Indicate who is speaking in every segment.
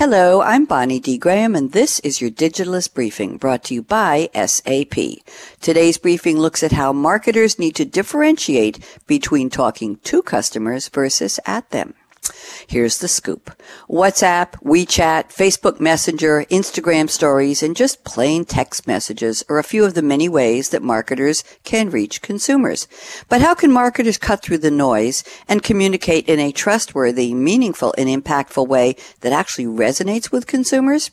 Speaker 1: Hello, I'm Bonnie D. Graham, and this is your Digitalist Briefing brought to you by SAP. Today's briefing looks at how marketers need to differentiate between talking to customers versus at them. Here's the scoop. WhatsApp, WeChat, Facebook Messenger, Instagram stories, and just plain text messages are a few of the many ways that marketers can reach consumers. But how can marketers cut through the noise and communicate in a trustworthy, meaningful, and impactful way that actually resonates with consumers?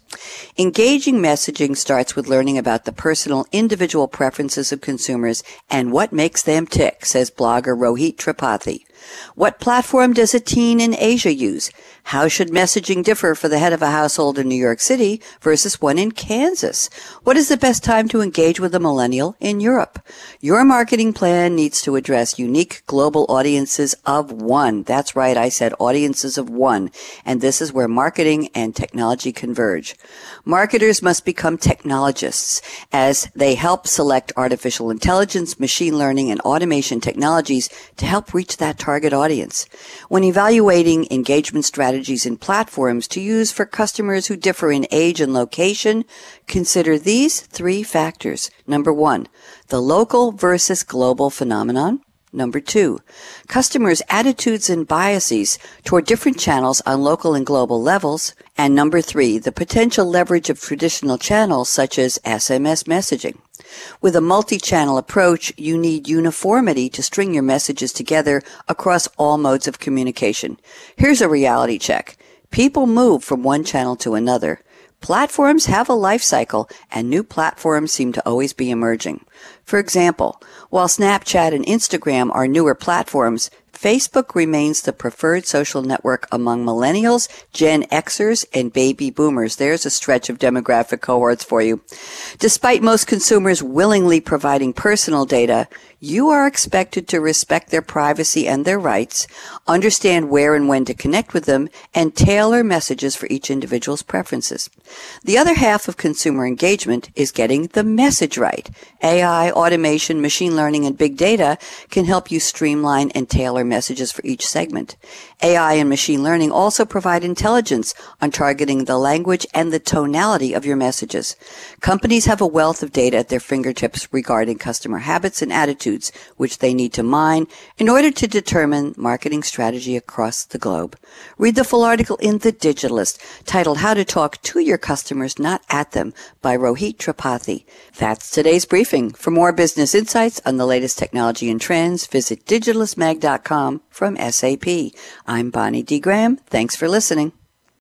Speaker 1: Engaging messaging starts with learning about the personal, individual preferences of consumers and what makes them tick, says blogger Rohit Tripathi. What platform does a teen in Asia use? How should messaging differ for the head of a household in New York City versus one in Kansas? What is the best time to engage with a millennial in Europe? Your marketing plan needs to address unique global audiences of one. That's right. I said audiences of one. And this is where marketing and technology converge. Marketers must become technologists as they help select artificial intelligence, machine learning, and automation technologies to help reach that target audience. When evaluating engagement strategies, strategies and platforms to use for customers who differ in age and location, consider these three factors. Number one, the local versus global phenomenon. Number two, customers' attitudes and biases toward different channels on local and global levels. And number three, the potential leverage of traditional channels such as SMS messaging. With a multi-channel approach, you need uniformity to string your messages together across all modes of communication. Here's a reality check. People move from one channel to another. Platforms have a life cycle and new platforms seem to always be emerging. For example, while Snapchat and Instagram are newer platforms, Facebook remains the preferred social network among millennials, Gen Xers, and baby boomers. There's a stretch of demographic cohorts for you. Despite most consumers willingly providing personal data, you are expected to respect their privacy and their rights, understand where and when to connect with them, and tailor messages for each individual's preferences. The other half of consumer engagement is getting the message right. AI, automation, machine learning, and big data can help you streamline and tailor messages for each segment. AI and machine learning also provide intelligence on targeting the language and the tonality of your messages. Companies have a wealth of data at their fingertips regarding customer habits and attitudes which they need to mine in order to determine marketing strategy across the globe. Read the full article in The Digitalist titled How to Talk to Your Customers, Not at Them by Rohit Tripathi. That's today's briefing. For more business insights on the latest technology and trends, visit digitalistmag.com from SAP. I'm Bonnie D. Graham. Thanks for listening.